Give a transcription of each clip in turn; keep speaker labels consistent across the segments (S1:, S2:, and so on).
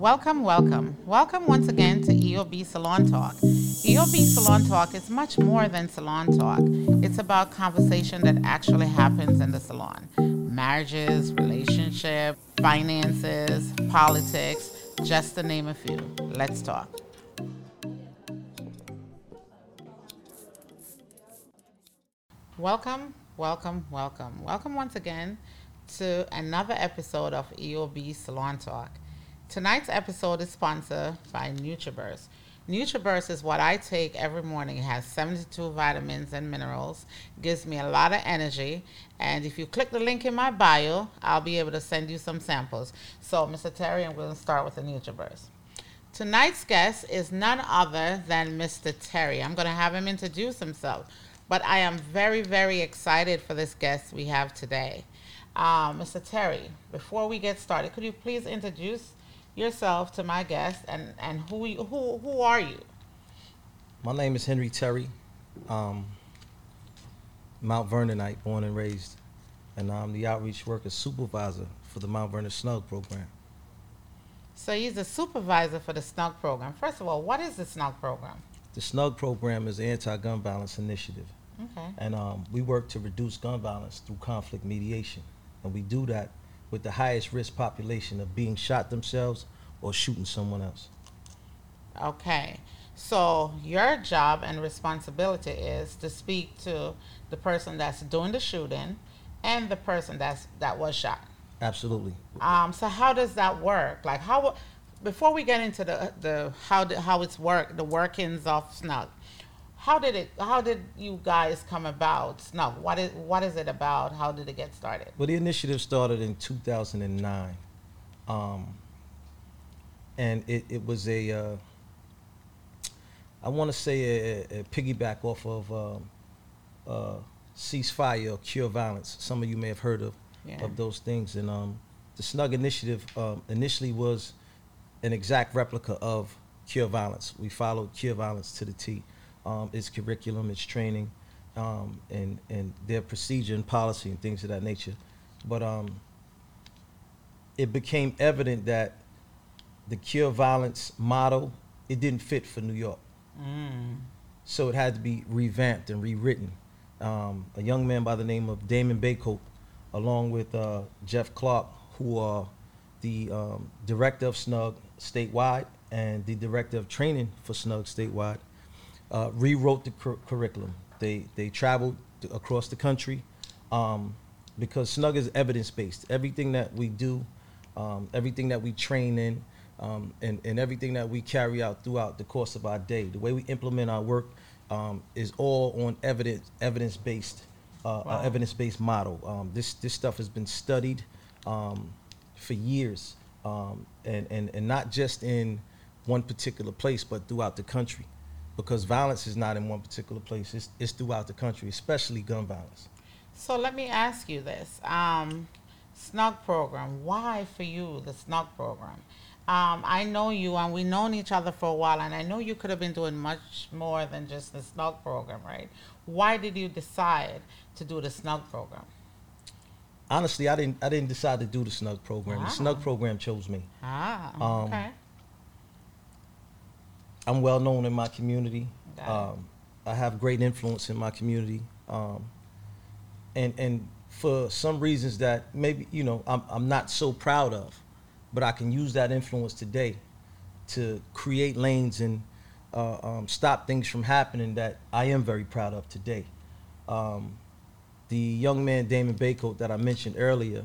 S1: Welcome, welcome. Welcome once again to EOB Salon Talk. EOB Salon Talk is much more than salon talk. It's about conversation that actually happens in the salon. Marriages, relationship, finances, politics, just to name a few. Let's talk. Welcome, welcome, welcome. Welcome once again to another episode of EOB Salon Talk. Tonight's episode is sponsored by NutriBurst. NutriBurst is what I take every morning. It has 72 vitamins and minerals, gives me a lot of energy. And if you click the link in my bio, I'll be able to send you some samples. So, Mr. Terry, I'm going to start with the NutriBurst. Tonight's guest is none other than Mr. Terry. I'm going to have him introduce himself. But I am very, very excited for this guest we have today. Uh, Mr. Terry, before we get started, could you please introduce yourself to my guest and, and who, you, who, who are you?
S2: My name is Henry Terry, um, Mount Vernonite, born and raised, and I'm the outreach worker supervisor for the Mount Vernon Snug program.
S1: So he's a supervisor for the SNUG program. First of all, what is the SNUG program?
S2: The Snug program is an anti-gun violence initiative,
S1: Okay.
S2: and um, we work to reduce gun violence through conflict mediation, and we do that with the highest risk population of being shot themselves or shooting someone else.
S1: Okay. So your job and responsibility is to speak to the person that's doing the shooting and the person that's that was shot.
S2: Absolutely.
S1: Um, so how does that work? Like how before we get into the the how did, how it's work the workings of Snug, how did it how did you guys come about Snug? What is what is it about? How did it get started?
S2: Well, the initiative started in 2009, um, and it, it was a, uh, I want to say a, a piggyback off of um, uh, ceasefire or cure violence. Some of you may have heard of
S1: Yeah.
S2: of those things, and um, the Snug initiative um, initially was an exact replica of cure violence. We followed cure violence to the T. Um, its curriculum, its training, um, and and their procedure and policy and things of that nature. But um, it became evident that the cure violence model it didn't fit for New York,
S1: Mm.
S2: so it had to be revamped and rewritten. Um, a young man by the name of Damon Baycoat, along with uh, Jeff Clark, who are the um, director of Snug statewide and the director of training for Snug statewide, uh, rewrote the cur- curriculum. They they traveled to, across the country um, because Snug is evidence based. Everything that we do, um, everything that we train in, um, and, and everything that we carry out throughout the course of our day, the way we implement our work um, is all on evidence evidence based uh,
S1: Wow.
S2: evidence based model. Um, this this stuff has been studied um, for years, um, and, and and not just in one particular place, but throughout the country, because violence is not in one particular place. It's it's throughout the country, especially gun violence.
S1: So let me ask you this. Um, SNUG program, why for you the SNUG program? Um, I know you and we've known each other for a while and I know you could have been doing much more than just the SNUG program, right? Why did you decide to do the SNUG program?
S2: Honestly, I didn't I didn't decide to do the Snug program.
S1: Wow.
S2: The Snug program chose me.
S1: Ah,
S2: Um,
S1: okay.
S2: I'm well known in my community. Um, I have great influence in my community, um, and and for some reasons that maybe you know I'm I'm not so proud of, but I can use that influence today to create lanes and uh, um, stop things from happening that I am very proud of today. Um, the young man Damon Baycoat that I mentioned earlier,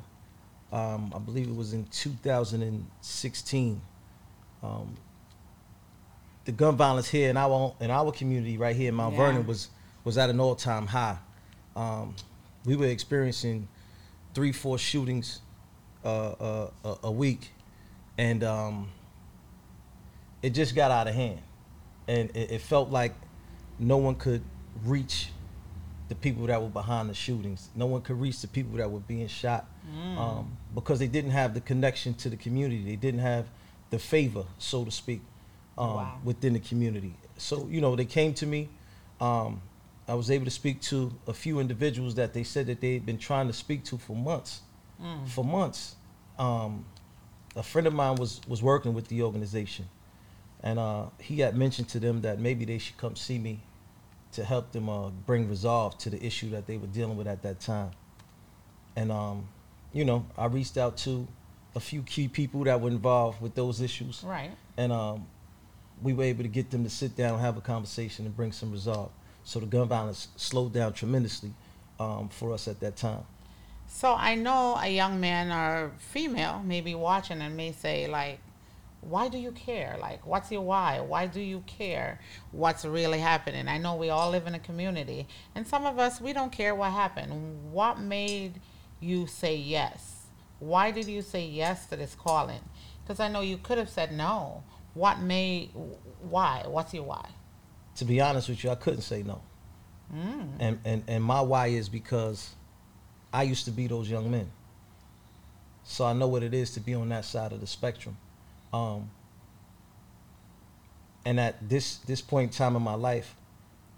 S2: um, I believe it was in 2016. Um, the gun violence here in our in our community right here in Mount
S1: Yeah.
S2: Vernon was was at an all time high. Um, we were experiencing three, four shootings uh, uh, a, week, and um, it just got out of hand, and it, it felt like no one could reach the people that were behind the shootings. No one could reach the people that were being shot um, because they didn't have the connection to the community. They didn't have the favor, so to speak, um,
S1: Wow.
S2: within the community. So you know, they came to me. Um, I was able to speak to a few individuals that they said that they had been trying to speak to for months,
S1: Mm.
S2: for months. Um, a friend of mine was was working with the organization, and uh, he had mentioned to them that maybe they should come see me to help them uh, bring resolve to the issue that they were dealing with at that time. And um, you know, I reached out to a few key people that were involved with those issues,
S1: Right.
S2: and um, we were able to get them to sit down, have a conversation, and bring some resolve. So the gun violence slowed down tremendously um, for us at that time.
S1: So I know a young man or female may be watching and may say like, why do you care? Like, what's your why? Why do you care what's really happening? I know we all live in a community, and some of us, we don't care what happened. What made you say yes? Why did you say yes to this calling? Because I know you could have said no. What made, why? What's your why?
S2: To be honest with you, I couldn't say no.
S1: Mm.
S2: And, and, and my why is because I used to be those young men. So I know what it is to be on that side of the spectrum. Um, and at this, this point in time in my life,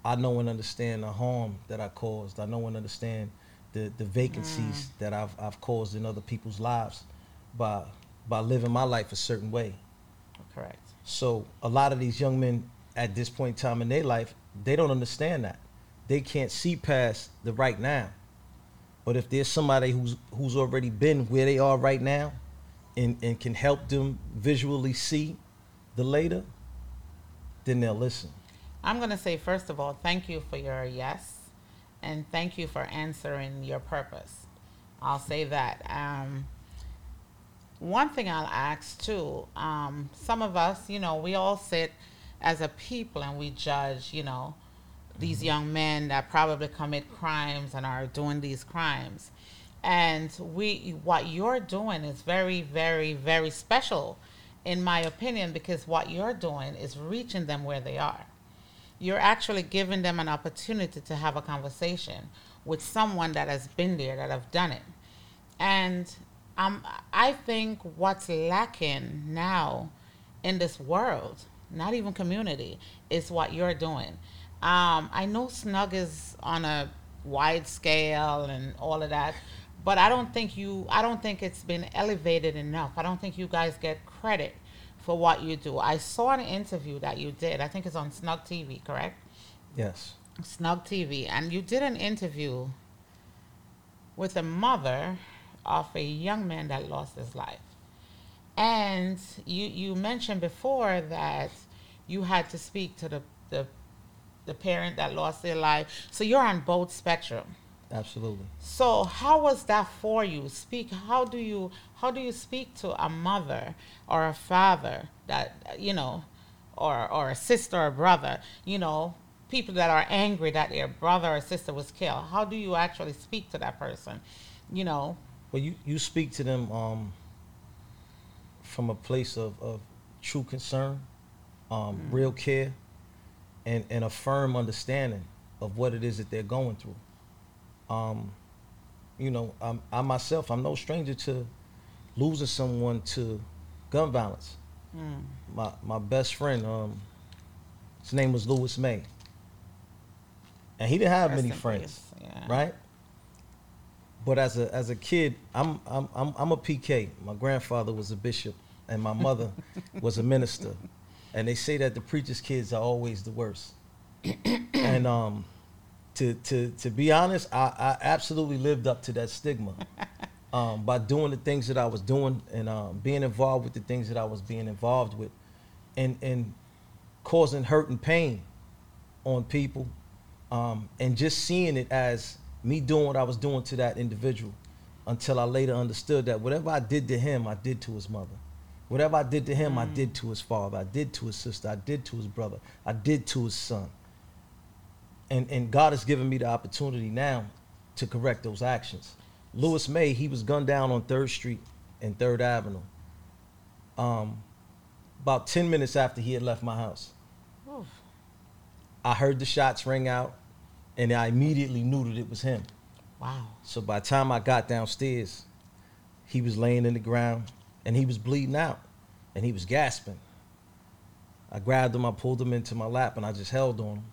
S2: I know and understand the harm that I caused. I know and understand the, the vacancies that I've, I've caused in other people's lives by, by living my life a certain way.
S1: Correct.
S2: So a lot of these young men at this point in time in their life, they don't understand that. They can't see past the right now. But if there's somebody who's who's already been where they are right now and, and can help them visually see the later, then they'll listen.
S1: I'm to say, first of all, thank you for your yes, and thank you for answering your purpose. I'll say that. Um, one thing I'll ask too um, some of us, you know, we all sit as a people and we judge, you know, these young men that probably commit crimes and are doing these crimes. And we, what you're doing is very, very, very special, in my opinion, because what you're doing is reaching them where they are you're actually giving them an opportunity to have a conversation with someone that has been there, that have done it. And um, I think what's lacking now in this world, not even community, is what you're doing. Um, I know Snug is on a wide scale and all of that, but I don't think you, I don't think it's been elevated enough. I don't think you guys get credit for what you do. I saw an interview that you did. I think it's on Snug TV, correct?
S2: Yes.
S1: Snug TV, and you did an interview with a mother of a young man that lost his life. And you you mentioned before that you had to speak to the the, the parent that lost their life. So you're on both spectrum.
S2: Absolutely.
S1: So how was that for you? Speak. How do you how do you speak to a mother or a father that you know, or or a sister or a brother? You know, people that are angry that their brother or sister was killed. How do you actually speak to that person? You know.
S2: Well, you, you speak to them um, from a place of, of true concern, um, real care, and, and a firm understanding of what it is that they're going through. Um, you know, I'm, I myself, I'm no stranger to losing someone to gun violence.
S1: Mm.
S2: My my best friend, um, his name was Louis May, and he didn't have
S1: Rest
S2: many friends.
S1: Yeah.
S2: right? But as a as a kid, I'm I'm I'm I'm a PK. My grandfather was a bishop, and my mother was a minister, and they say that the preacher's kids are always the worst. and um, to to to be honest, I, I absolutely lived up to that stigma. Um, by doing the things that I was doing and um, being involved with the things that I was being involved with, and and causing hurt and pain on people, um, and just seeing it as me doing what I was doing to that individual, until I later understood that whatever I did to him, I did to his mother. Whatever I did to him, I did to his father. I did to his sister. I did to his brother. I did to his son. And and God has given me the opportunity now to correct those actions. Lewis May, he was gunned down on Third Street and Third Avenue. Um, about ten minutes after he had left my house.
S1: Oof.
S2: I heard the shots ring out, and I immediately knew that it was him.
S1: Wow.
S2: So by the time I got downstairs, he was laying in the ground and he was bleeding out and he was gasping. I grabbed him, I pulled him into my lap, and I just held on him.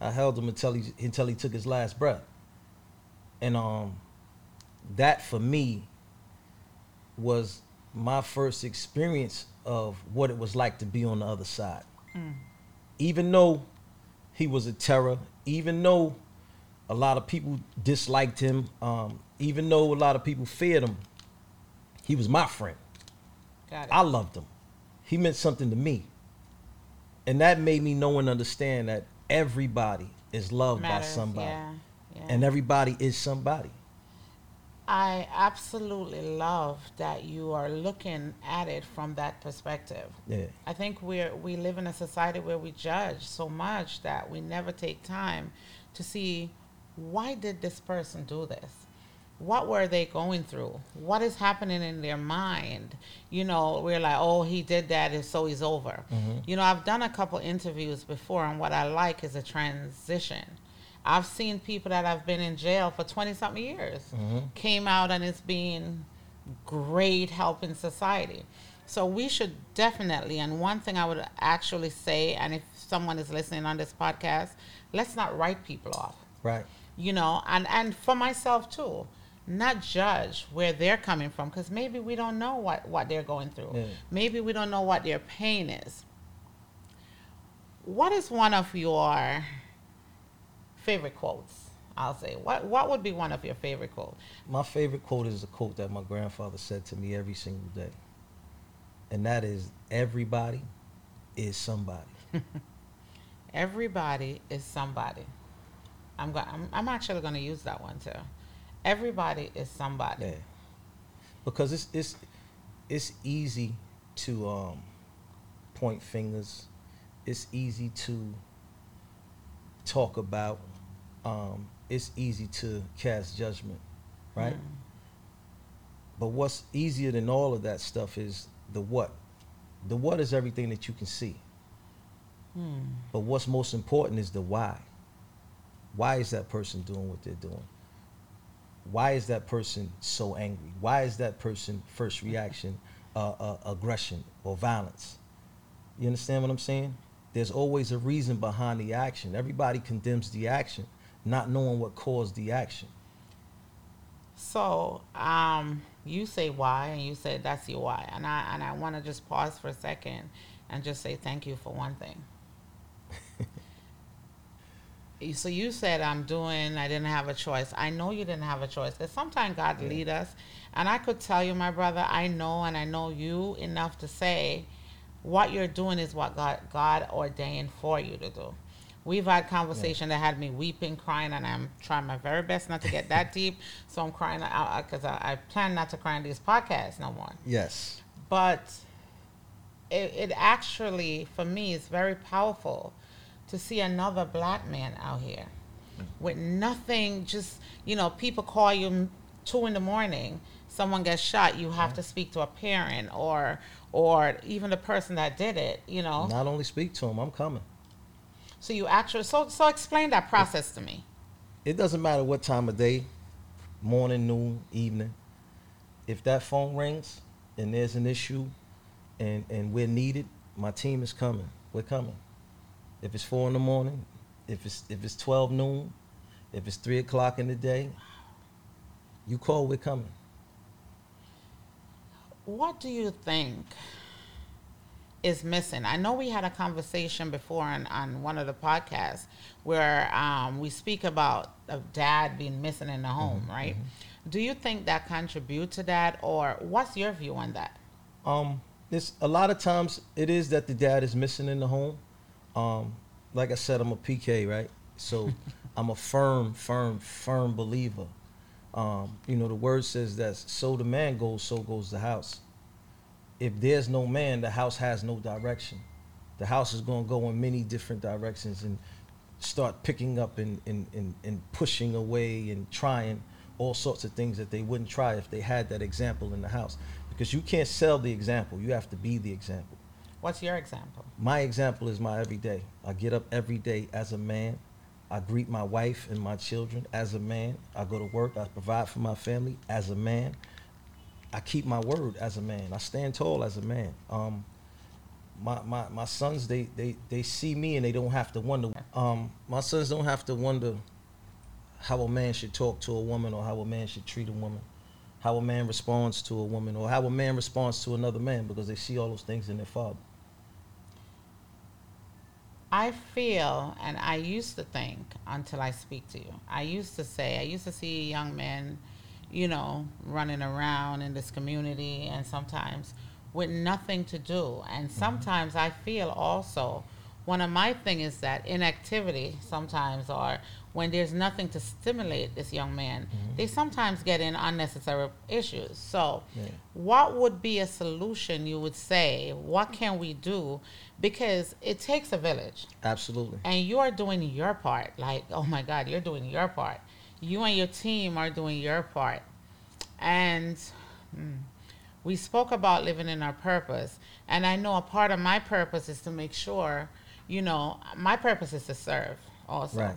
S2: I held him until he until he took his last breath. And um, that for me was my first experience of what it was like to be on the other side. Even though he was a terror, even though a lot of people disliked him, um, even though a lot of people feared him, he was my friend.
S1: Got it.
S2: I loved him. He meant something to me. And that made me know and understand that everybody is loved
S1: Matters,
S2: by somebody.
S1: Yeah, yeah.
S2: And everybody is somebody.
S1: I absolutely love that you are looking at it from that perspective.
S2: Yeah.
S1: I think we're we live in a society where we judge so much that we never take time to see why did this person do this? What were they going through? What is happening in their mind? You know, we're like, oh, he did that, and so he's over. Mm-hmm. You know, I've done a couple interviews before, and what I like is a transition. I've seen people that have been in jail for 20 something years mm-hmm. came out and it's being great help in society. So we should definitely, and one thing I would actually say, and if someone is listening on this podcast, let's not write people off.
S2: Right.
S1: You know, and, and for myself too, not judge where they're coming from because maybe we don't know what, what they're going through.
S2: Yeah.
S1: Maybe we don't know what their pain is. What is one of your favorite quotes? I'll say. What what would be one of your favorite quotes?
S2: My favorite quote is a quote that my grandfather said to me every single day. And that is everybody is somebody.
S1: Everybody is somebody. I'm going. I'm, I'm actually going to use that one too. Everybody is somebody.
S2: Yeah. Because it's it's it's easy to um point fingers. It's easy to talk about. Um, it's easy to cast judgment, right?
S1: Mm.
S2: But what's easier than all of that stuff is the what. The what is everything that you can see.
S1: Hmm.
S2: But what's most important is the why. Why is that person doing what they're doing? Why is that person so angry? Why is that person first reaction uh, uh, aggression or violence? You understand what I'm saying? There's always a reason behind the action. Everybody condemns the action, not knowing what caused the action.
S1: So, um, you say why, and you say that's your why, and I and I want to just pause for a second and just say thank you for one thing. So you said I'm doing. I didn't have a choice. I know you didn't have a choice because sometimes God
S2: Yeah.
S1: lead us, and I could tell you, my brother, I know, and I know you enough to say, what you're doing is what God God ordained for you to do. We've had conversation that had me weeping, crying, and I'm trying my very best not to get that deep. So I'm crying out uh, because I, I plan not to cry in these podcasts no more.
S2: Yes.
S1: But it, it actually, for me, is very powerful to see another black man out here mm. with nothing. Just you know, people call you two in the morning. Someone gets shot. You have to speak to a parent or or even the person that did it. You know,
S2: Not only speak to him, I'm coming.
S1: So you actually so so explain that process to me.
S2: It doesn't matter what time of day, morning, noon, evening. If that phone rings and there's an issue and, and we're needed, my team is coming. We're coming. If it's four in the morning, if it's if it's twelve noon, if it's three o'clock in the day, you call, we're coming.
S1: What do you think is missing? I know we had a conversation before on, on one of the podcasts where um, we speak about a dad being missing in the home, right? Do you think that contribute to that, or what's your view on that?
S2: Um, this a lot of times it is that the dad is missing in the home. Um, like I said, I'm a PK, right? So I'm a firm, firm, firm believer. Um, you know, the word says that so the man goes, so goes the house. If there's no man, the house has no direction. The house is going to go in many different directions and start picking up and, and, and, and pushing away and trying all sorts of things that they wouldn't try if they had that example in the house. Because you can't sell the example, you have to be the example.
S1: What's your example?
S2: My example is my everyday. I get up every day as a man. I greet my wife and my children as a man. I go to work. I provide for my family as a man. I keep my word as a man. I stand tall as a man. Um, my, my, my sons, they, they, they see me and they don't have to wonder. Um, my sons don't have to wonder how a man should talk to a woman or how a man should treat a woman. how a man responds to a woman or how a man responds to another man because they see all those things in their father.
S1: I feel, and I used to think until I speak to you, I used to say, I used to see young men, you know, running around in this community and sometimes with nothing to do. And
S2: Mm-hmm.
S1: sometimes I feel also, one of my thing is that inactivity sometimes or when there's nothing to stimulate this young man,
S2: Mm-hmm.
S1: they sometimes get in unnecessary issues. So
S2: Yeah.
S1: what would be a solution you would say? What can we do? Because it takes a village
S2: Absolutely.
S1: and you're doing your part. Like, oh my God, you're doing your part. You and your team are doing your part. And mm, we spoke about living in our purpose. And I know a part of my purpose is to make sure, you know, my purpose is to serve also.
S2: Right.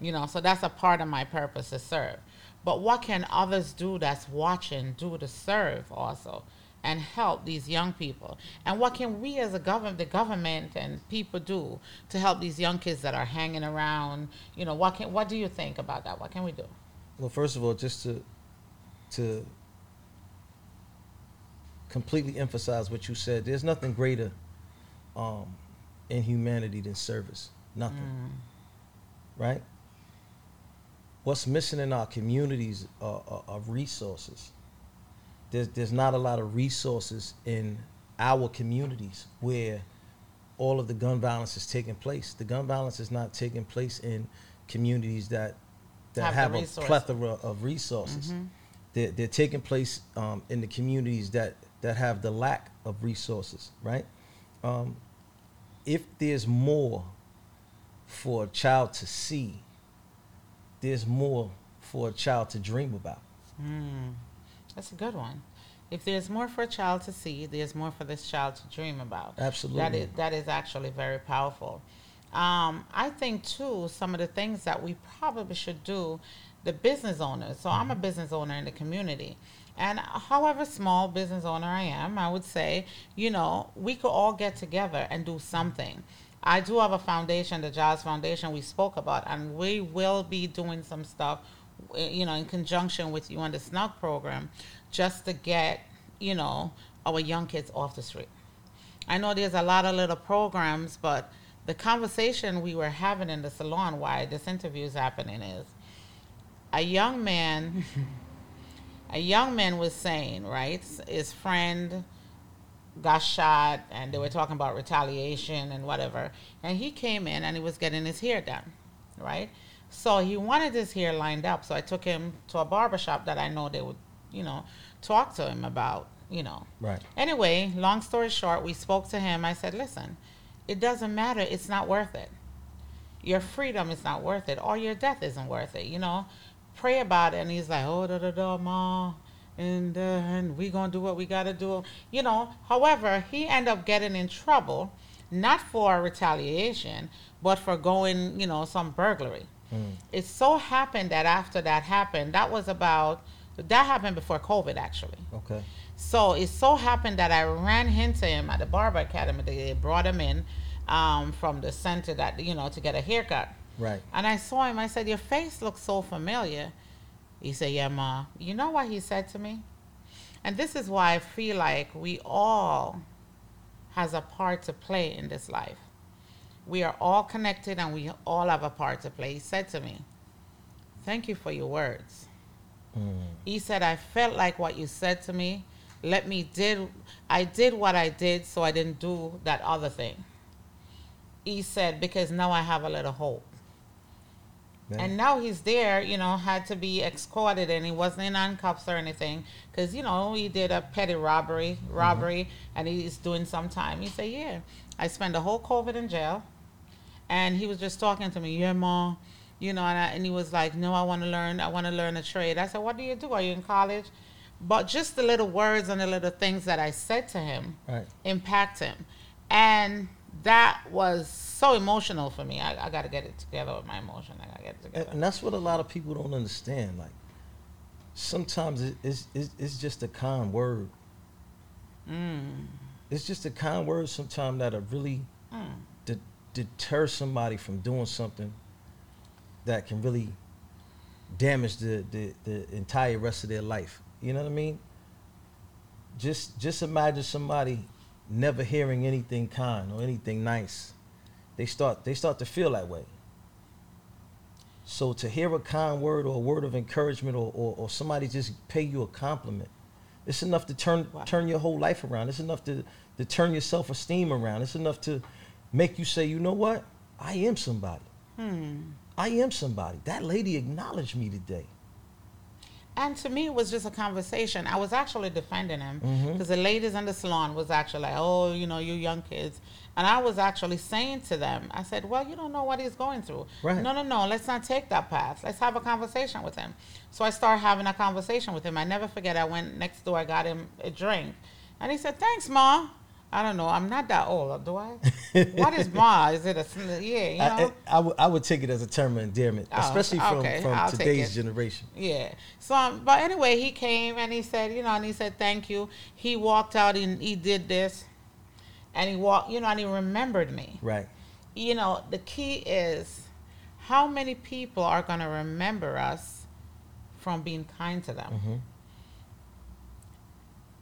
S1: You know, so that's a part of my purpose to serve. But what can others do that's watching do to serve also and help these young people? And what can we as a government, the government and people do to help these young kids that are hanging around? You know, what can what do you think about that? What can we do?
S2: Well, first of all, just to to completely emphasize what you said, there's nothing greater um, in humanity than service. Nothing. Right? What's missing in our communities are, are, are resources. There's, there's not a lot of resources in our communities where all of the gun violence is taking place. The gun violence is not taking place in communities that that
S1: Have
S2: have, a plethora of resources. They're, they're taking place um, in the communities that, that have the lack of resources, right? Um, if there's more for a child to see, there's more for a child to dream about.
S1: Mm, that's a good one. If there's more for a child to see, there's more for this child to dream about.
S2: Absolutely.
S1: That is that is actually very powerful. Um, I think too some of the things that we probably should do, the business owners. So I'm a business owner in the community. And however small business owner I am, I would say, you know, we could all get together and do something. I do have a foundation, the Jazz Foundation we spoke about, and we will be doing some stuff, you know, in conjunction with you on the Snug program, just to get, you know, our young kids off the street. I know there's a lot of little programs, but the conversation we were having in the salon while this interview is happening is a young man a young man was saying, right, his friend got shot and they were talking about retaliation and whatever. And he came in and he was getting his hair done, right? So he wanted his hair lined up. So I took him to a barber shop that I know they would, you know, talk to him about, you know.
S2: Right.
S1: Anyway, long story short, we spoke to him. I said, listen, it doesn't matter. It's not worth it. Your freedom is not worth it, or your death isn't worth it, you know? Pray about it. And he's like, oh, da da da, ma. And, uh, and we going to do what we got to do. You know, however, he ended up getting in trouble, not for retaliation, but for going, you know, some burglary.
S2: Mm.
S1: It so happened that after that happened, that was about, that happened before COVID actually.
S2: Okay.
S1: So it so happened that I ran into him at the barber academy. They brought him in um, from the center that you know to get a haircut.
S2: Right.
S1: And I saw him. I said, "Your face looks so familiar." He said, "Yeah, ma." You know what he said to me? And this is why I feel like we all has a part to play in this life. We are all connected, and we all have a part to play. He said to me, "Thank you for your words."
S2: Mm.
S1: He said, I felt like what you said to me. Let me did I did what I did so I didn't do that other thing. He said, because now I have a little hope.
S2: Yeah.
S1: And now he's there, you know, had to be escorted and he wasn't in handcuffs or anything. Because, you know, he did a petty robbery, robbery, and he's doing some time. He said, yeah, I spent the whole COVID in jail. And he was just talking to me, yeah, mom. You know, and, I, and he was like, no, I want to learn, I want to learn a trade. I said, what do you do? Are you in college? But just the little words and the little things that I said to him
S2: Right.
S1: impact him. And that was so emotional for me. I, I got to get it together with my emotion. I got to get it
S2: And,
S1: together.
S2: and that's what a lot of people don't understand. Like, sometimes it, it's, it's it's just a kind word.
S1: Mm,
S2: It's just a kind word sometimes that'll really
S1: mm,
S2: deter somebody from doing something that can really damage the, the, the entire rest of their life. You know what I mean? Just just imagine somebody never hearing anything kind or anything nice. They start they start to feel that way. So to hear a kind word or a word of encouragement or, or, or somebody just pay you a compliment, it's enough to turn
S1: Wow.
S2: turn your whole life around. It's enough to, to turn your self esteem around. It's enough to make you say, you know what? I am somebody.
S1: Hmm.
S2: I am somebody. That lady acknowledged me today.
S1: And to me, it was just a conversation. I was actually defending him because the ladies in the salon was actually like, "Oh, you know, you young kids," and I was actually saying to them, "I said, well, you don't know what he's going through.
S2: Right.
S1: No, no, no. Let's not take that path. Let's have a conversation with him." So I started having a conversation with him. I never forget. I went next door. I got him a drink, and he said, "Thanks, ma." I don't know. I'm not that old, do I? what is ma? Is it a yeah? You know.
S2: I, I, I would I would take it as a term of endearment,
S1: Oh,
S2: especially from,
S1: okay.
S2: from
S1: I'll
S2: today's generation.
S1: Yeah. So, um, but anyway, he came and he said, you know, and he said, thank you. He walked out and he did this, and he walked, you know, and he remembered me.
S2: Right.
S1: You know, the key is how many people are going to remember us from being kind to them.
S2: hmm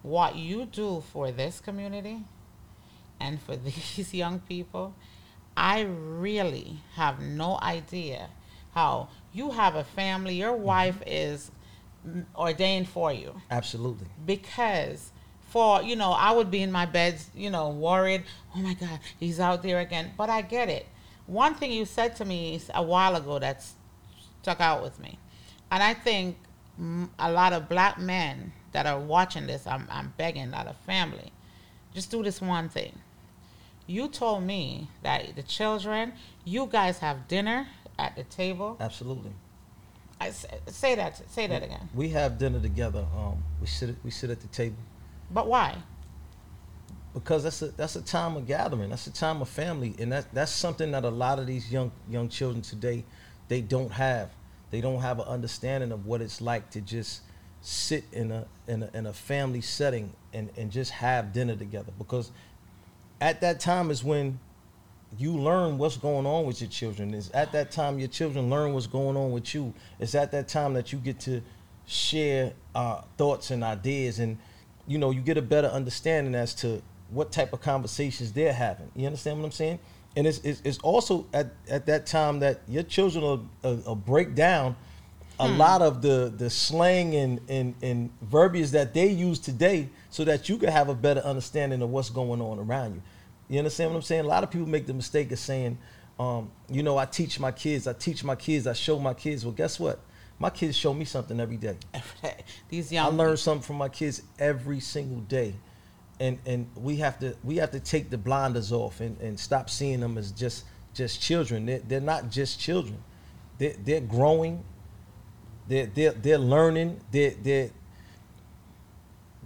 S1: What you do for this community and for these young people, I really have no idea how you have a family, your mm-hmm. wife is ordained for you.
S2: Absolutely.
S1: because for you know i would be in my bed you know worried oh my god he's out there again. But i get it. One thing you said to me a while ago that stuck out with me and i think a lot of black men that are watching this i'm, I'm begging out of family just do this one thing you told me that the children you guys have dinner at the table
S2: Absolutely.
S1: I, s- say that say that again
S2: We have dinner together. Um, we sit we sit at the table
S1: but why
S2: because that's a that's a time of gathering. That's a time of family, and that that's something that a lot of these young young children today they don't have. They don't have an understanding of what it's like to just sit in a in a, in a family setting and and just have dinner together because at that time is when you learn what's going on with your children. Is at that time your children learn what's going on with you. It's at that time that you get to share uh, thoughts and ideas, and you know you get a better understanding as to what type of conversations they're having. You understand what I'm saying? And it's it's, it's also at, at that time that your children will, will, will break down a lot of the the slang and, and and verbiage that they use today so that you can have a better understanding of what's going on around you. You understand what I'm saying? A lot of people make the mistake of saying, um, you know, I teach my kids, I teach my kids, I show my kids. Well, guess what? My kids show me something every day.
S1: every day these young I
S2: learn something from my kids every single day. And and we have to we have to take the blinders off and, and stop seeing them as just just children. They're, they're not just children. They're, they're growing. They're, they're, they're learning. They're, they're,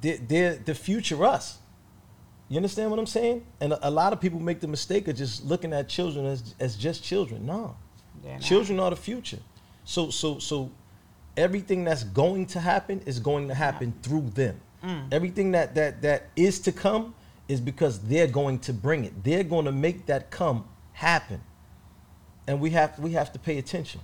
S2: they're, they're the future us. You understand what I'm saying? And a, a lot of people make the mistake of just looking at children as, as just children. No. Children are the future. So so so everything that's going to happen is going to happen through them.
S1: Mm.
S2: Everything that that that is to come is because they're going to bring it. They're going to make that come happen. And we have we have to pay attention.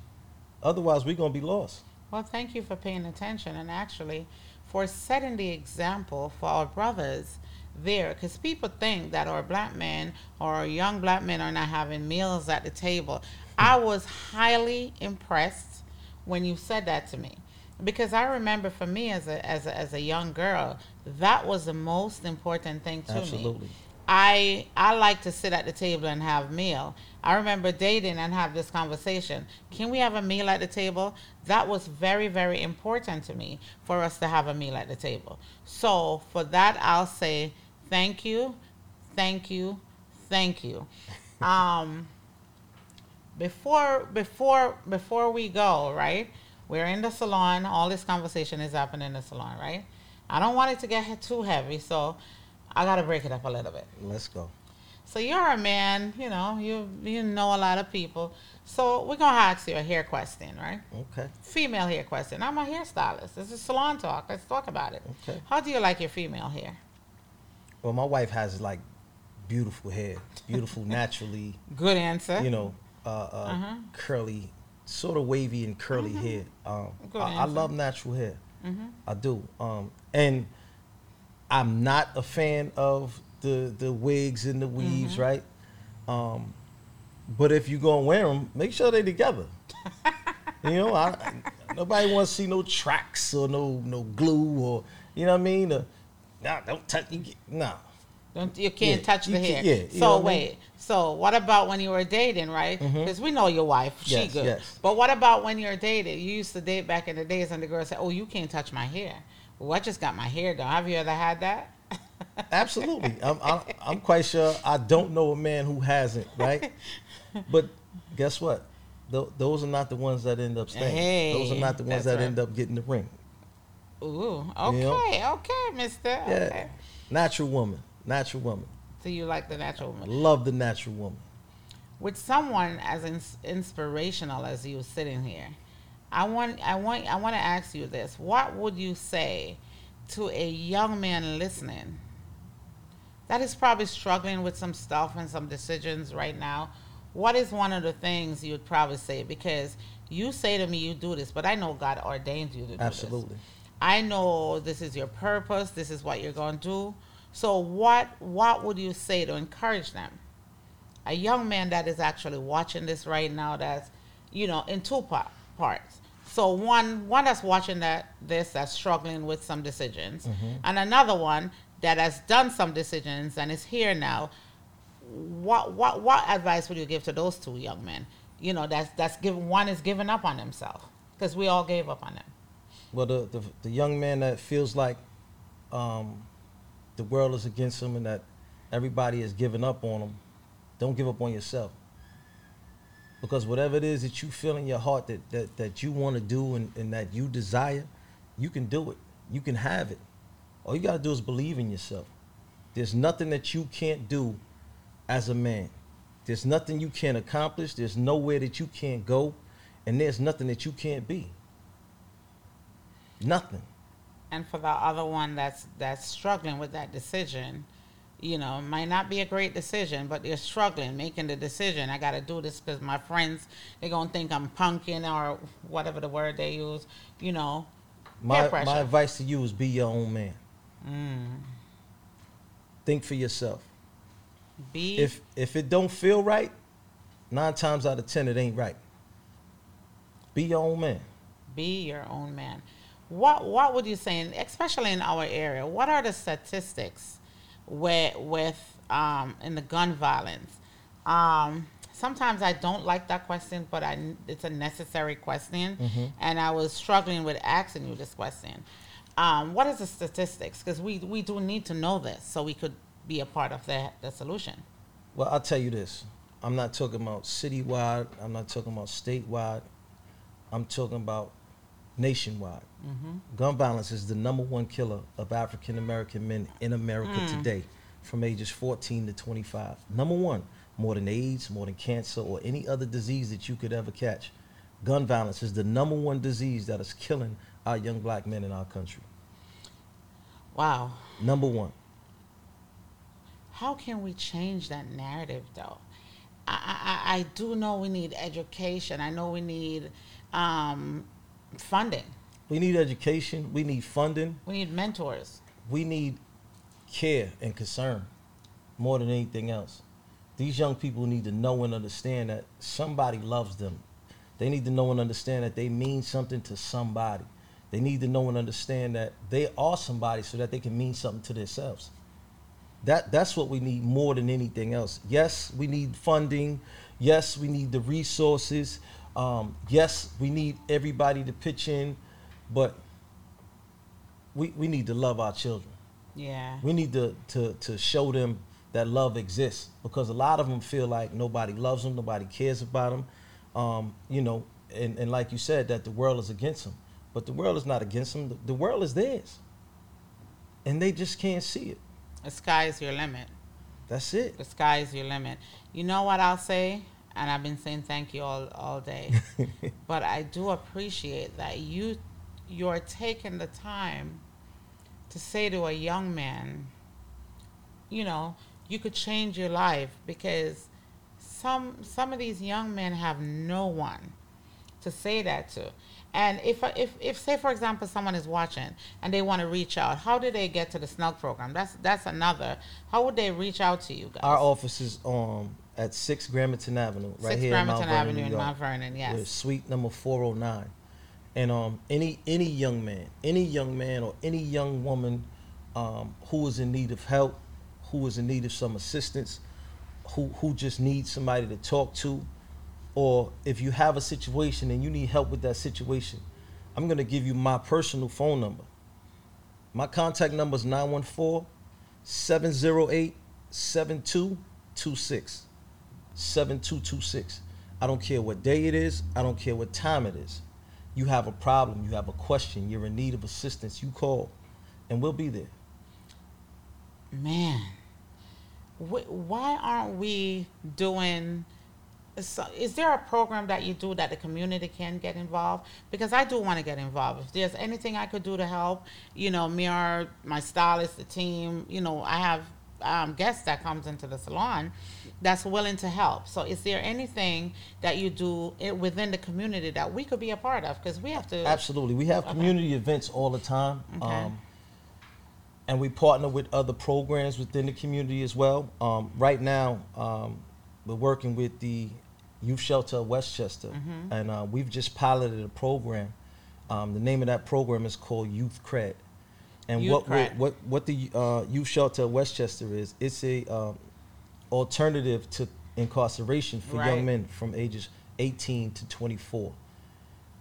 S2: Otherwise, we're going to be lost.
S1: Well, thank you for paying attention and actually for setting the example for our brothers there. Because people think that our black men or our young black men are not having meals at the table. I hmm. was highly impressed when you said that to me. Because I remember for me as a, as a, as a young girl, that was the most important thing to me. I I like to sit at the table and have meal. I remember dating and have this conversation. Can we have a meal at the table? That was very very important to me for us to have a meal at the table. So for that I'll say thank you, thank you, thank you. Um, before before before we go, right? We're in the salon. All this conversation is happening in the salon, right? I don't want it to get too heavy, so I gotta break it up a little bit.
S2: Let's go.
S1: So you're a man, you know, you you know a lot of people. So we're gonna ask you a hair question, right?
S2: Okay.
S1: Female hair question. I'm a hairstylist. This is salon talk. Let's talk about it.
S2: Okay.
S1: How do you like your female hair?
S2: Well, my wife has like beautiful hair, beautiful naturally,
S1: Good answer.
S2: you know, uh, uh,
S1: Uh-huh.
S2: curly, sort of wavy and curly hair. Um,
S1: Mm-hmm. Good
S2: I, I love natural hair. Mm-hmm. I do. Um, and I'm not a fan of the the wigs and the weaves, right? Um, but if you're gonna wear them, make sure they're together. you know, I, nobody wants to see no tracks or no no glue or you know what I mean. Uh, nah, don't touch. You get, nah.
S1: Don't you can't
S2: Yeah,
S1: touch the hair.
S2: yeah, you
S1: so
S2: what I mean?
S1: wait. So what about when you were dating, right? Because we know your wife, she
S2: Yes,
S1: good.
S2: yes.
S1: But what about when you're dating? You used to date back in the days, and the girl said, "Oh, you can't touch my hair." Well, I just got my hair done. Have you ever had that?
S2: Absolutely. I'm, I'm, I'm quite sure I don't know a man who hasn't, right? But guess what? Th- those are not the ones that end up staying. those are not the ones that
S1: right.
S2: end up getting the ring.
S1: Ooh, okay, okay, Mister.
S2: Yeah.
S1: Okay.
S2: Natural woman. Natural woman.
S1: So you like the natural woman?
S2: Love the natural woman.
S1: with someone as ins- inspirational as you sitting here, I want I want I want to ask you this: What would you say to a young man listening that is probably struggling with some stuff and some decisions right now? What is one of the things you would probably say? Because you say to me, you do this, but I know God ordained you to do this.
S2: Absolutely.
S1: I know this is your purpose. This is what you're going to do. So what what would you say to encourage them? A young man that is actually watching this right now that's you know in pa- parts. So one one that's watching that this that's struggling with some decisions, and another one that has done some decisions and is here now. What what what advice would you give to those two young men? You know that's that's given one is giving up on himself because we all gave up on him.
S2: Well, the, the, the young man that feels like um, the world is against him and that everybody is giving up on him, don't give up on yourself. Because whatever it is that you feel in your heart that, that, that you want to do and, and that you desire, you can do it. You can have it. All you got to do is believe in yourself. There's nothing that you can't do as a man. There's nothing you can't accomplish. There's nowhere that you can't go. And there's nothing that you can't be. Nothing.
S1: and for the other one that's that's struggling with that decision you know it might not be a great decision but they're struggling making the decision i got to do this because my friends they're going to think i'm punking or whatever the word they use you know
S2: My, my advice to you is be your own man.
S1: Mm.
S2: Think for yourself.
S1: be
S2: If if it don't feel right, nine times out of ten it ain't right. Be your own man.
S1: be your own man what what would you say especially in our area what are the statistics with with um in the gun violence um sometimes i don't like that question but i it's a necessary question and i was struggling with asking you this question um what is the statistics because we we do need to know this so we could be a part of the the solution
S2: Well, I'll tell you this. I'm not talking about citywide. I'm not talking about statewide. I'm talking about nationwide. Gun violence is the number one killer of African American men in America today from ages 14 to 25. Number one, more than AIDS, more than cancer, or any other disease that you could ever catch. Gun violence is the number one disease that is killing our young black men in our country.
S1: wow
S2: Number one.
S1: how can we change that narrative though i i, I do know we need education i know we need um, funding
S2: We need education. We need funding.
S1: we need mentors
S2: we need care and concern more than anything else. These young people need to know and understand that somebody loves them. They need to know and understand that they mean something to somebody. They need to know and understand that they are somebody so that they can mean something to themselves. That that's what we need more than anything else. Yes, we need funding. Yes, we need the resources. Um, yes, we need everybody to pitch in, but we, we need to love our children.
S1: yeah
S2: We need to, to, to show them that love exists because a lot of them feel like nobody loves them, nobody cares about them. Um, you know, and, and like you said, that the world is against them. But the world is not against them, the, the world is theirs. And they just can't see it.
S1: the sky is your limit
S2: That's it.
S1: the sky is your limit you know what i'll say and i've been saying thank you all all day but i do appreciate that you you're taking the time to say to a young man you know you could change your life because some some of these young men have no one to say that to And if, if, if, say, for example, someone is watching and they want to reach out, how do they get to the Snug program? That's that's another. How would they reach out to you guys?
S2: Our office is um at Six Gramatan Avenue, right
S1: Six
S2: here in
S1: Bremerton
S2: Mount Vernon,
S1: Avenue in Mount Vernon.
S2: We're suite number 409. And um, any any young man, any young man or any young woman um, who is in need of help, who is in need of some assistance, who who just needs somebody to talk to, or if you have a situation and you need help with that situation, I'm gonna give you my personal phone number. My contact number is 914 708 7226. 7226. I don't care what day it is, I don't care what time it is. You have a problem, you have a question, you're in need of assistance, you call, and we'll be there.
S1: Man, why aren't we doing? So, is there a program that you do that the community can get involved? Because I do want to get involved. If there's anything I could do to help, you know, me or my stylist, the team, you know, I have um, guests that comes into the salon that's willing to help. So, is there anything that you do within the community that we could be a part of? Because we have to.
S2: Absolutely. We have
S1: Okay.
S2: community events all the time.
S1: Okay.
S2: Um, and we partner with other programs within the community as well. Um, right now, um, we're working with the Youth Shelter of Westchester,
S1: Mm-hmm.
S2: and uh, we've just piloted a program. Um, the name of that program is called Youth Cred. And
S1: Youth
S2: what we're- what what the uh, Youth Shelter of Westchester is, it's a um, alternative to incarceration for
S1: Right.
S2: young men from ages 18 to 24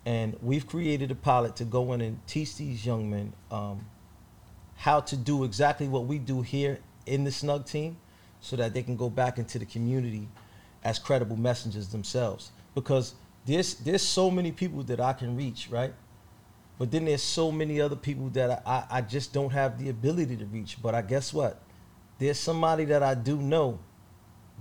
S2: and we've created a pilot to go in and teach these young men um, how to do exactly what we do here in the snug team so that they can go back into the community as credible messengers themselves. Because there's there's so many people that I can reach right but then there's so many other people that I, I just don't have the ability to reach but I guess what there's somebody that I do know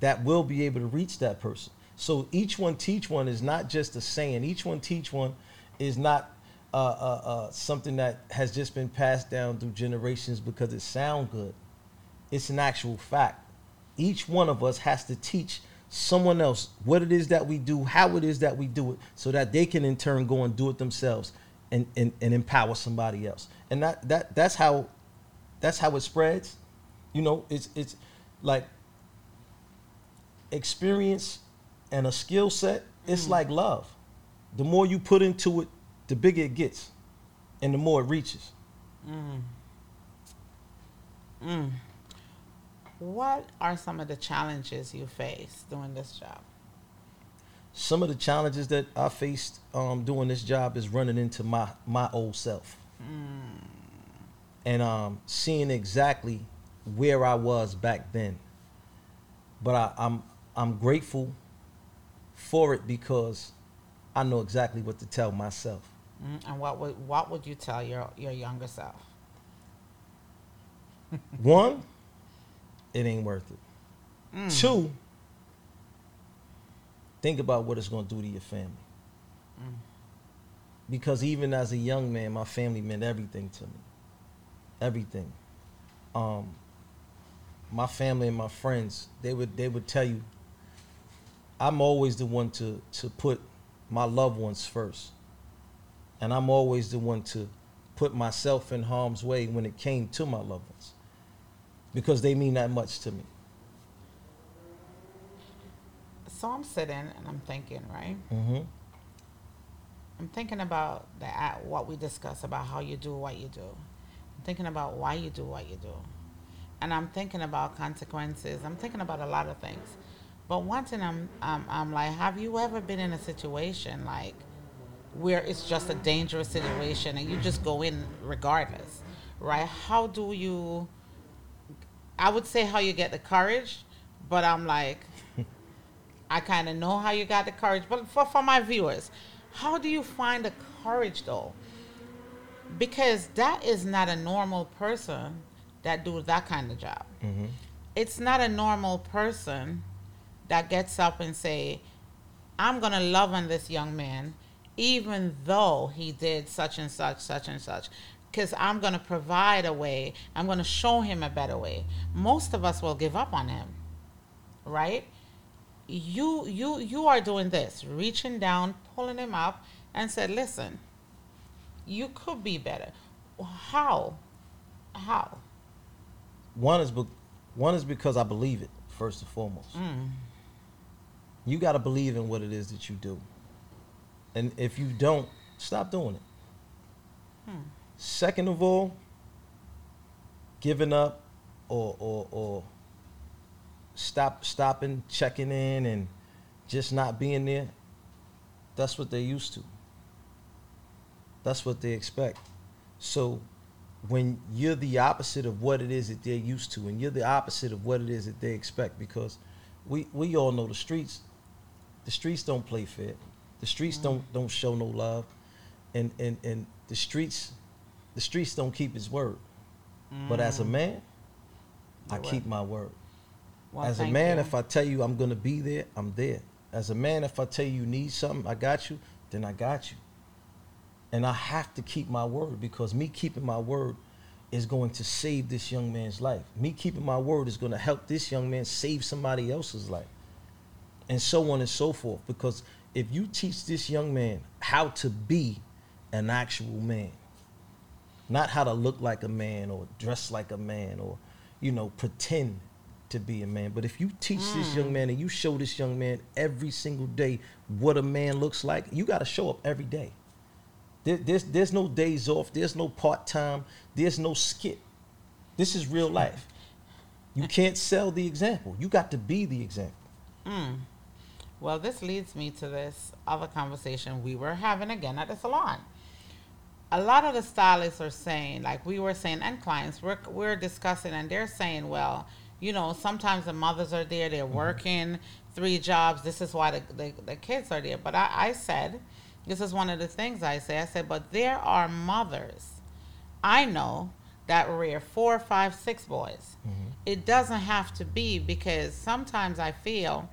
S2: that will be able to reach that person. So each one teach one is not just a saying. Each one teach one is not uh, uh, uh, something that has just been passed down through generations because it sound good. It's an actual fact. Each one of us has to teach someone else what it is that we do, how it is that we do it, so that they can in turn go and do it themselves and, and, and empower somebody else. And that, that that's how that's how it spreads. You know, it's it's like experience and a skill set, it's mm. like love. The more you put into it, the bigger it gets, and the more it reaches. Mm. Mm.
S1: what are some of the challenges you face doing this job?
S2: Some of the challenges that I faced um, doing this job is running into my my old self, and um, seeing exactly where I was back then. But I, I'm I'm grateful for it because I know exactly what to tell myself.
S1: Mm, And what would what would you tell your your younger self?
S2: One, it ain't worth it. Two, think about what it's going to do to your family. Because even as a young man, my family meant everything to me. Everything. Um, my family and my friends, they would they would tell you, I'm always the one to to put my loved ones first. And I'm always the one to put myself in harm's way when it came to my loved ones. Because they mean that much to me.
S1: So I'm sitting and I'm thinking, right?
S2: Mm-hmm.
S1: I'm thinking about the at what we discuss about how you do what you do. I'm thinking about why you do what you do, and I'm thinking about consequences. I'm thinking about a lot of things. But one thing I'm I'm, I'm like, have you ever been in a situation like where it's just a dangerous situation and you just go in regardless, right? How do you? I would say how you get the courage, but I'm like, I kind of know how you got the courage, but for, for my viewers, how do you find the courage though? Because that is not a normal person that do that kind of job.
S2: Mm-hmm.
S1: It's not a normal person that gets up and say, "I'm gonna love on this young man, even though he did such and such, such and such." Because I'm gonna provide a way, I'm gonna show him a better way. Most of us will give up on him, right? You you you are doing this reaching down pulling him up and said listen you could be better. How? How?
S2: One is, be- one is because I believe it first and foremost.
S1: Mm.
S2: You got to believe in what it is that you do, and if you don't, stop doing it.
S1: Hmm.
S2: Second of all, giving up or or or stop stopping, checking in and just not being there, that's what they're used to. That's what they expect. So when you're the opposite of what it is that they're used to and you're the opposite of what it is that they expect because we we all know the streets the streets don't play fair. The streets don't mm. don't show no love. And and and the streets the streets don't keep his word. But as a mm. man, I keep my word.
S1: Well,
S2: As a man,
S1: you.
S2: if I tell you I'm gonna be there, I'm there. As a man, if I tell you you need something, I got you, then I got you. And I have to keep my word because me keeping my word is going to save this young man's life. Me keeping my word is going to help this young man save somebody else's life. And so on and so forth. Because if you teach this young man how to be an actual man, not how to look like a man or dress like a man or, you know, pretend to be a man. But if you teach this young man and you show this young man every single day what a man looks like, you got to show up every day. There, there's, there's no days off. There's no part time. There's no skit. This is real life. You can't sell the example. You got to be the example.
S1: Mm. Well, this leads me to this other conversation we were having again at the salon. A lot of the stylists are saying, like we were saying, and clients, we're, we're discussing, and they're saying, well, you know, sometimes the mothers are there, they're mm-hmm. working three jobs. This is why the, the, the kids are there. But I, I said, this is one of the things I say. I said, but there are mothers I know that rear four, five, six boys. Mm-hmm. It doesn't have to be because sometimes I feel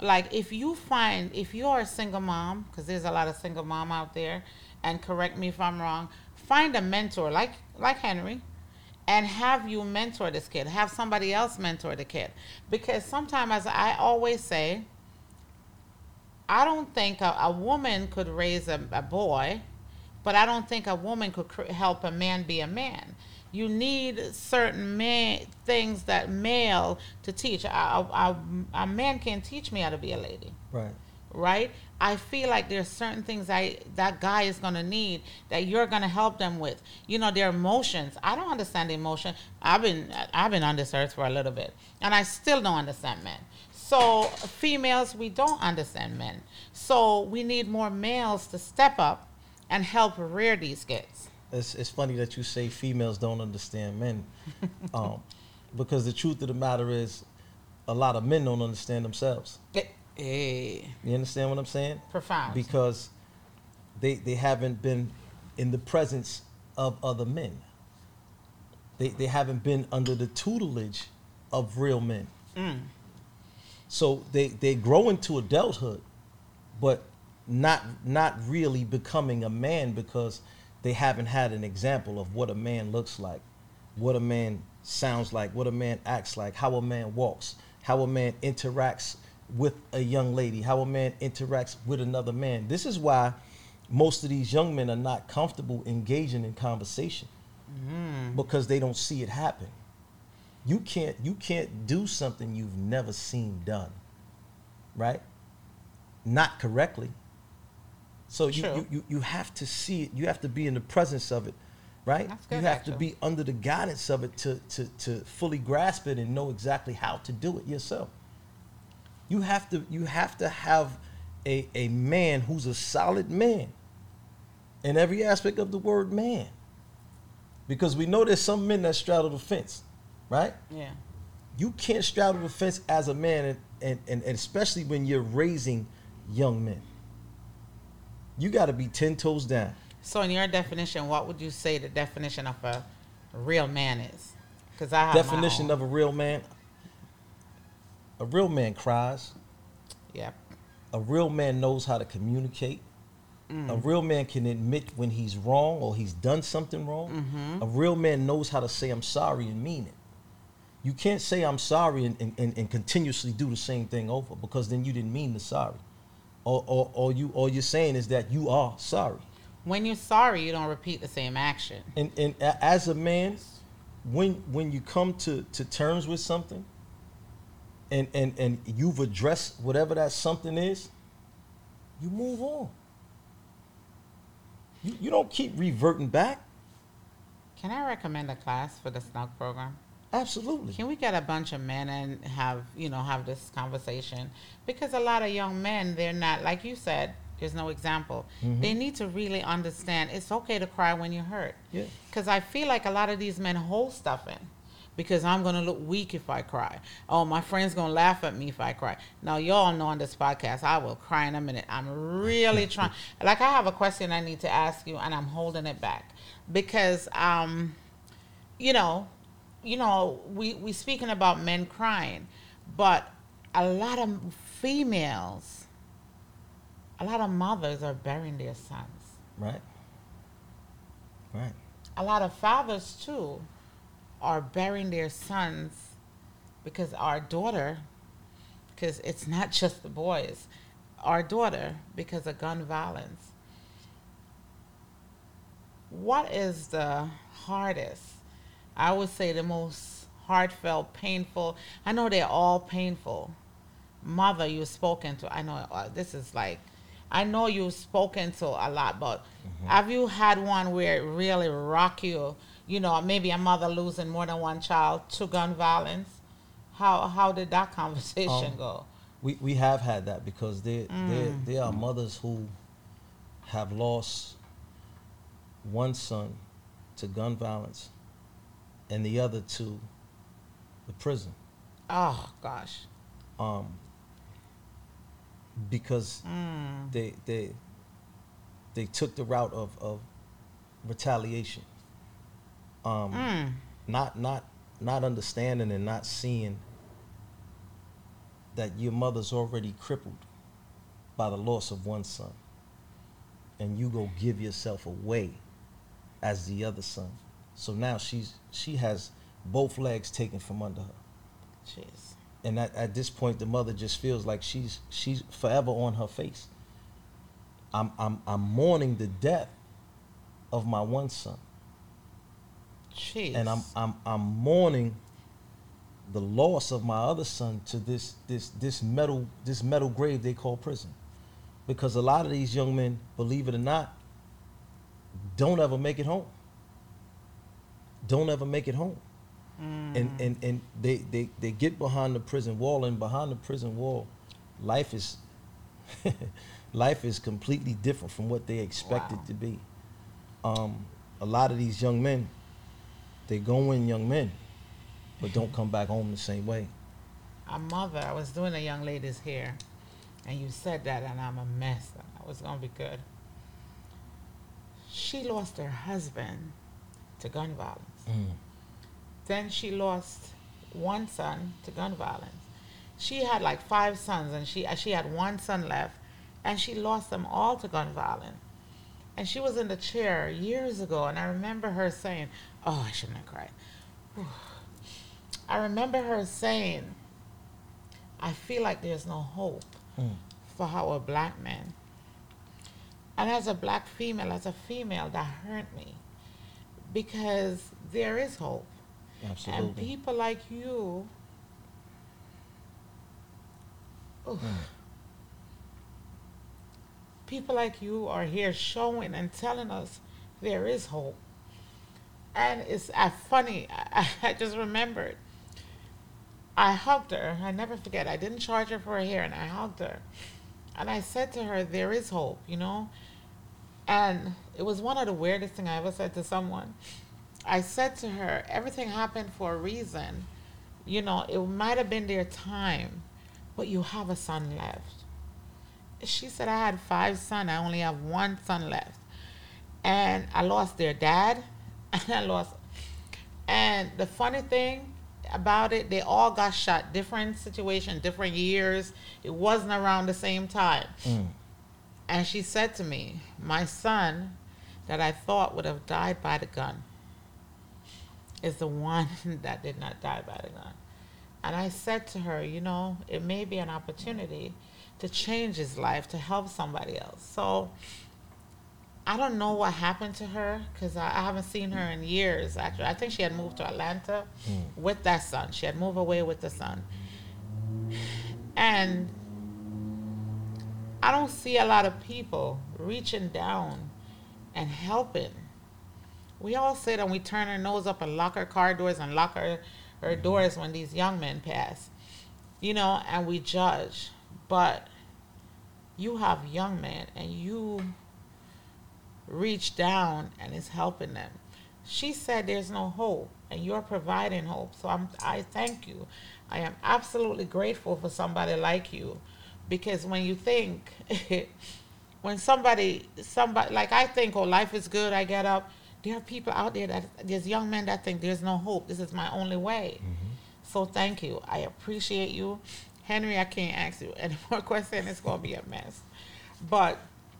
S1: like if you find if you're a single mom, because there's a lot of single mom out there, and correct me if I'm wrong, find a mentor like like Henry, and have you mentor this kid. Have somebody else mentor the kid, because sometimes as I always say, I don't think a, a woman could raise a, a boy, but I don't think a woman could cr- help a man be a man. You need certain man, things that male to teach. A, a, a man can't teach me how to be a lady,
S2: Right.
S1: Right? I feel like there's certain things I that guy is gonna need that you're gonna help them with. You know, their emotions. I don't understand emotion. I've been I've been on this earth for a little bit, and I still don't understand men. So females, we don't understand men. So we need more males to step up and help rear these kids.
S2: It's, it's funny that you say females don't understand men. um, because the truth of the matter is, a lot of men don't understand themselves.
S1: Hey,
S2: You understand what I'm saying?
S1: profound.
S2: Because they, they haven't been in the presence of other men. They, they haven't been under the tutelage of real men.
S1: Mm.
S2: So they, they grow into adulthood, but not not really becoming a man because they haven't had an example of what a man looks like, what a man sounds like, what a man acts like, how a man walks, how a man interacts with a young lady, how a man interacts with another man. This is why most of these young men are not comfortable engaging in conversation mm-hmm. because they don't see it happen. You can't you can't do something you've never seen done, right? Not correctly. So you, you, you, you have to see it. You have to be in the presence of it, right?
S1: That's
S2: you
S1: good,
S2: have to be under the guidance of it to, to, to fully grasp it and know exactly how to do it yourself. You have to you have to have a, a man who's a solid man in every aspect of the word man. Because we know there's some men that straddle the fence, right?
S1: yeah.
S2: You can't straddle the fence as a man, and, and, and, and especially when you're raising young men. You got to be 10 toes down.
S1: So, in your definition, what would you say the definition of a real man is? Because I have
S2: Definition of a real man a real man cries,
S1: Yep.
S2: a real man knows how to communicate. Mm. A real man can admit when he's wrong or he's done something wrong. Mm-hmm. A real man knows how to say, I'm sorry and mean it. You can't say, I'm sorry and, and, and, and continuously do the same thing over because then you didn't mean the sorry. Or, or, or you, all you're saying is that you are sorry.
S1: when you're sorry, you don't repeat the same action.
S2: And and as a man, when when you come to to terms with something, and and and you've addressed whatever that something is, you move on. You you don't keep reverting back.
S1: Can I recommend a class for the snug program?
S2: Absolutely.
S1: Can we get a bunch of men and have you know have this conversation? Because a lot of young men, they're not like you said. There's no example. Mm-hmm. They need to really understand it's okay to cry when you're hurt.
S2: Yeah.
S1: Because I feel like a lot of these men hold stuff in. Because I'm gonna look weak if I cry. Oh, my friend's gonna laugh at me if I cry. Now y'all know on this podcast I will cry in a minute. I'm really trying. Like I have a question I need to ask you, and I'm holding it back because um, you know, you know, we we speaking about men crying, but a lot of females, a lot of mothers are burying their sons.
S2: Right. Right.
S1: A lot of fathers too are burying their sons because our daughter, because it's not just the boys, our daughter because of gun violence. What is the hardest? I would say the most heartfelt, painful. I know they're all painful. Mother, you've spoken to. I know uh, this is like, I know you've spoken to a lot, but have you had one where it really rock you? You know, maybe a mother losing more than one child to gun violence. How how did that conversation
S2: Um,
S1: go?
S2: We we have had that because there there there are mothers who have lost one son to gun violence and the other to the prison.
S1: Oh gosh.
S2: Um because
S1: Mm.
S2: they they they took the route of, of retaliation. Um
S1: Mm.
S2: not not not understanding and not seeing that your mother's already crippled by the loss of one son. And you go give yourself away as the other son. So now she's she has both legs taken from under her.
S1: Jeez.
S2: and at, at this point the mother just feels like she's she's forever on her face. I'm i'm i'm mourning the death of my one son
S1: Jeez.
S2: and I'm I'm I'm mourning the loss of my other son to this this this metal this metal grave they call prison, because a lot of these young men, believe it or not, don't ever make it home. Don't ever make it home, and and and they they they get behind the prison wall, and behind the prison wall, life is life is completely different from what they expected
S1: Wow.
S2: to be. Um, a lot of these young men they go in young men, but don't come back home the same way.
S1: a mother. I was doing a young lady's hair, and you said that, and I'm a mess. I was gonna be good. She lost her husband to gun violence. Mm. Then she lost one son to gun violence. She had like five sons, and she she had one son left, and she lost them all to gun violence. And she was in the chair years ago, and I remember her saying, "Oh, I shouldn't have cried." I remember her saying, I feel like there's no hope
S2: Mm.
S1: for our black men. And as a black female, as a female, that hurt me because there is hope. And people like you.
S2: Mm.
S1: people like you are here showing and telling us there is hope. And it's uh, funny, I, I just remembered. I hugged her. I never forget. I didn't charge her for her hair, and I hugged her. And I said to her, There is hope, you know? And it was one of the weirdest things I ever said to someone. I said to her, Everything happened for a reason. You know, it might have been their time, but you have a son left. She said, I had five sons. I only have one son left. And I lost their dad, and I lost. And the funny thing about it, they all got shot, different situation, different years. It wasn't around the same time.
S2: Mm.
S1: And she said to me, My son that I thought would have died by the gun is the one that did not die by the gun. And I said to her, You know, it may be an opportunity to change his life, to help somebody else. So I don't know what happened to her because I, I haven't seen her in years. Actually, I think she had moved to Atlanta hmm. with that son. She had moved away with the son, and I don't see a lot of people reaching down and helping. We all sit and we turn our nose up and lock our car doors and lock our, our doors when these young men pass, you know, and we judge. But you have young men and you reach down and is helping them. She said there's no hope and you're providing hope. So I'm I thank you. I am absolutely grateful for somebody like you because when you think when somebody somebody like I think oh life is good, I get up, there are people out there that there's young men that think there's no hope. This is my only way. Mm-hmm. So thank you. I appreciate you. Henry, I can't ask you any more questions. It's gonna be a mess. But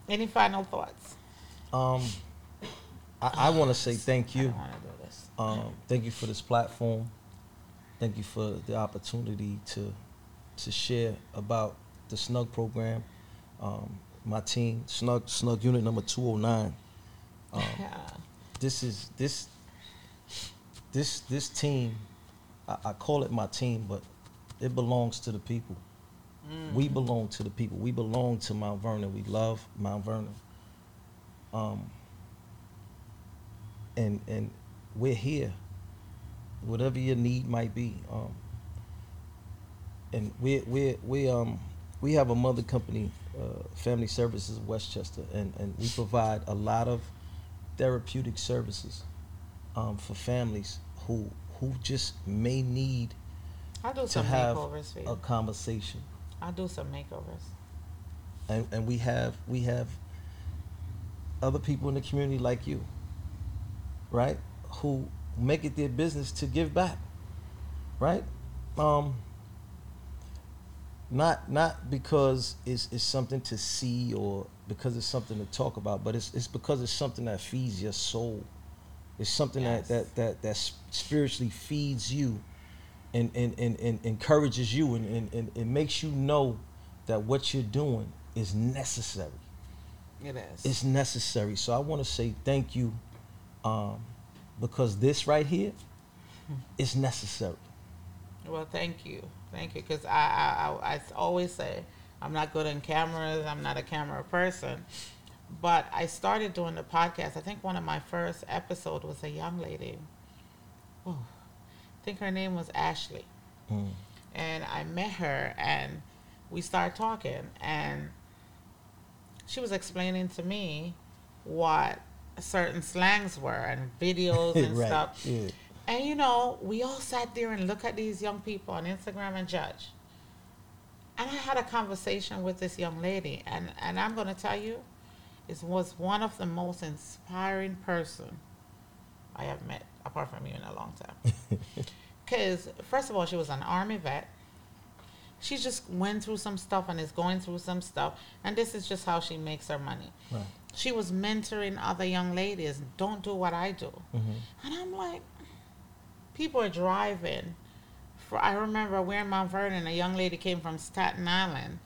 S1: any final thoughts?
S2: Um, I, I want to say thank you.
S1: don't wanna do this.
S2: Um, thank you for this platform. Thank you for the opportunity to to share about the Snug program. Um, my team, Snug Snug Unit Number Two Hundred Nine. Um,
S1: Yeah.
S2: this is this this this team. I, I call it my team, but it belongs to the people. We belong to the people. We belong to Mount Vernon. We love Mount Vernon. Um, and and we're here. Whatever your need might be. Um, and we we we um we have a mother company, uh, Family Services of Westchester, and and we provide a lot of therapeutic services um, for families who who just may need
S1: I'll do
S2: to
S1: some
S2: have
S1: makeovers for
S2: a
S1: you.
S2: conversation.
S1: I'll do some makeovers.
S2: and, and we have we have other people in the community like you right who make it their business to give back right um not not because it's, it's something to see or because it's something to talk about but it's, it's because it's something that feeds your soul it's something
S1: Yes.
S2: that, that that that spiritually feeds you and and, and, and encourages you and, and, and it makes you know that what you're doing is necessary.
S1: It is.
S2: It's necessary. So I want to say thank you um, because this right here is necessary.
S1: Well, thank you, thank you, because I, I, I, I always say I'm not good in cameras. I'm not a camera person, but I started doing the podcast. I think one of my first episode was a young lady. Oh, I think her name was Ashley,
S2: Mm.
S1: and I met her and we started talking, and she was explaining to me what certain slangs were and videos and
S2: right.
S1: stuff.
S2: Yeah.
S1: And you know, we all sat there and look at these young people on Instagram and judge. And I had a conversation with this young lady, and, and I'm going to tell you, it was one of the most inspiring person I have met, apart from you, in a long time. Because first of all, she was an army vet. She just went through some stuff and is going through some stuff, and this is just how she makes her money.
S2: Right.
S1: She was mentoring other young ladies. Don't do what I do.
S2: Mhm.
S1: And I'm like, people are driving. For I remember we're in Mount Vernon. A young lady came from Staten Island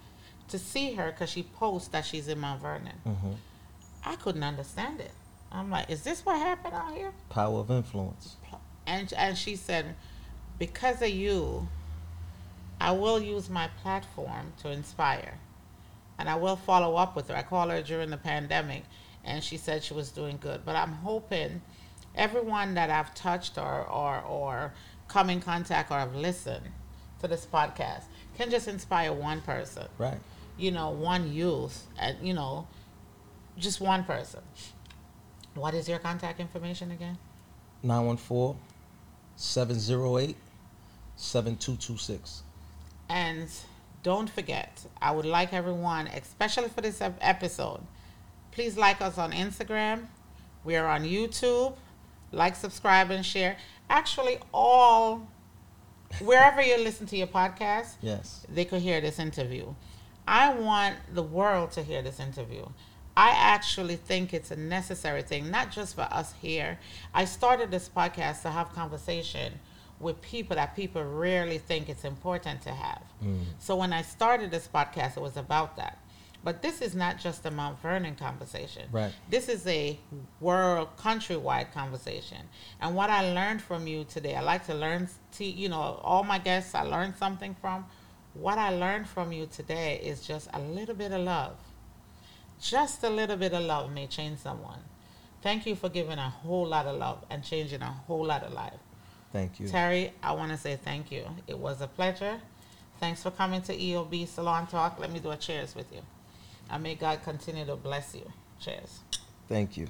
S1: to see her because she posts that she's in Mount Vernon.
S2: Mhm.
S1: I couldn't understand it. I'm like, is this what happened out here?
S2: Power of influence.
S1: And and she said, because of you, I will use my platform to inspire, and I will follow up with her. I called her during the pandemic, and she said she was doing good. But I'm hoping everyone that I've touched or or or come in contact or have listened to this podcast can just inspire one person.
S2: Right.
S1: You know, one youth, and you know, just one person. What is your contact information again?
S2: 914 708 7226.
S1: And don't forget, I would like everyone, especially for this episode, please like us on Instagram. We are on YouTube. Like, subscribe, and share. Actually, all wherever you listen to your podcast,
S2: Yes.
S1: they could hear this interview. I want the world to hear this interview. I actually think it's a necessary thing, not just for us here. I started this podcast to have conversation with people that people rarely think it's important to have. Mm. So when I started this podcast, it was about that. But this is not just a Mount Vernon conversation.
S2: Right.
S1: This is a world, countrywide conversation. And what I learned from you today, I like to learn, to, you know, all my guests I learned something from. What I learned from you today is just a little bit of love. Just a little bit of love may change someone. Thank you for giving a whole lot of love and changing a whole lot of life.
S2: Thank you.
S1: Terry, I want to say thank you. It was a pleasure. Thanks for coming to EOB Salon Talk. Let me do a cheers with you. And may God continue to bless you. Cheers.
S2: Thank you.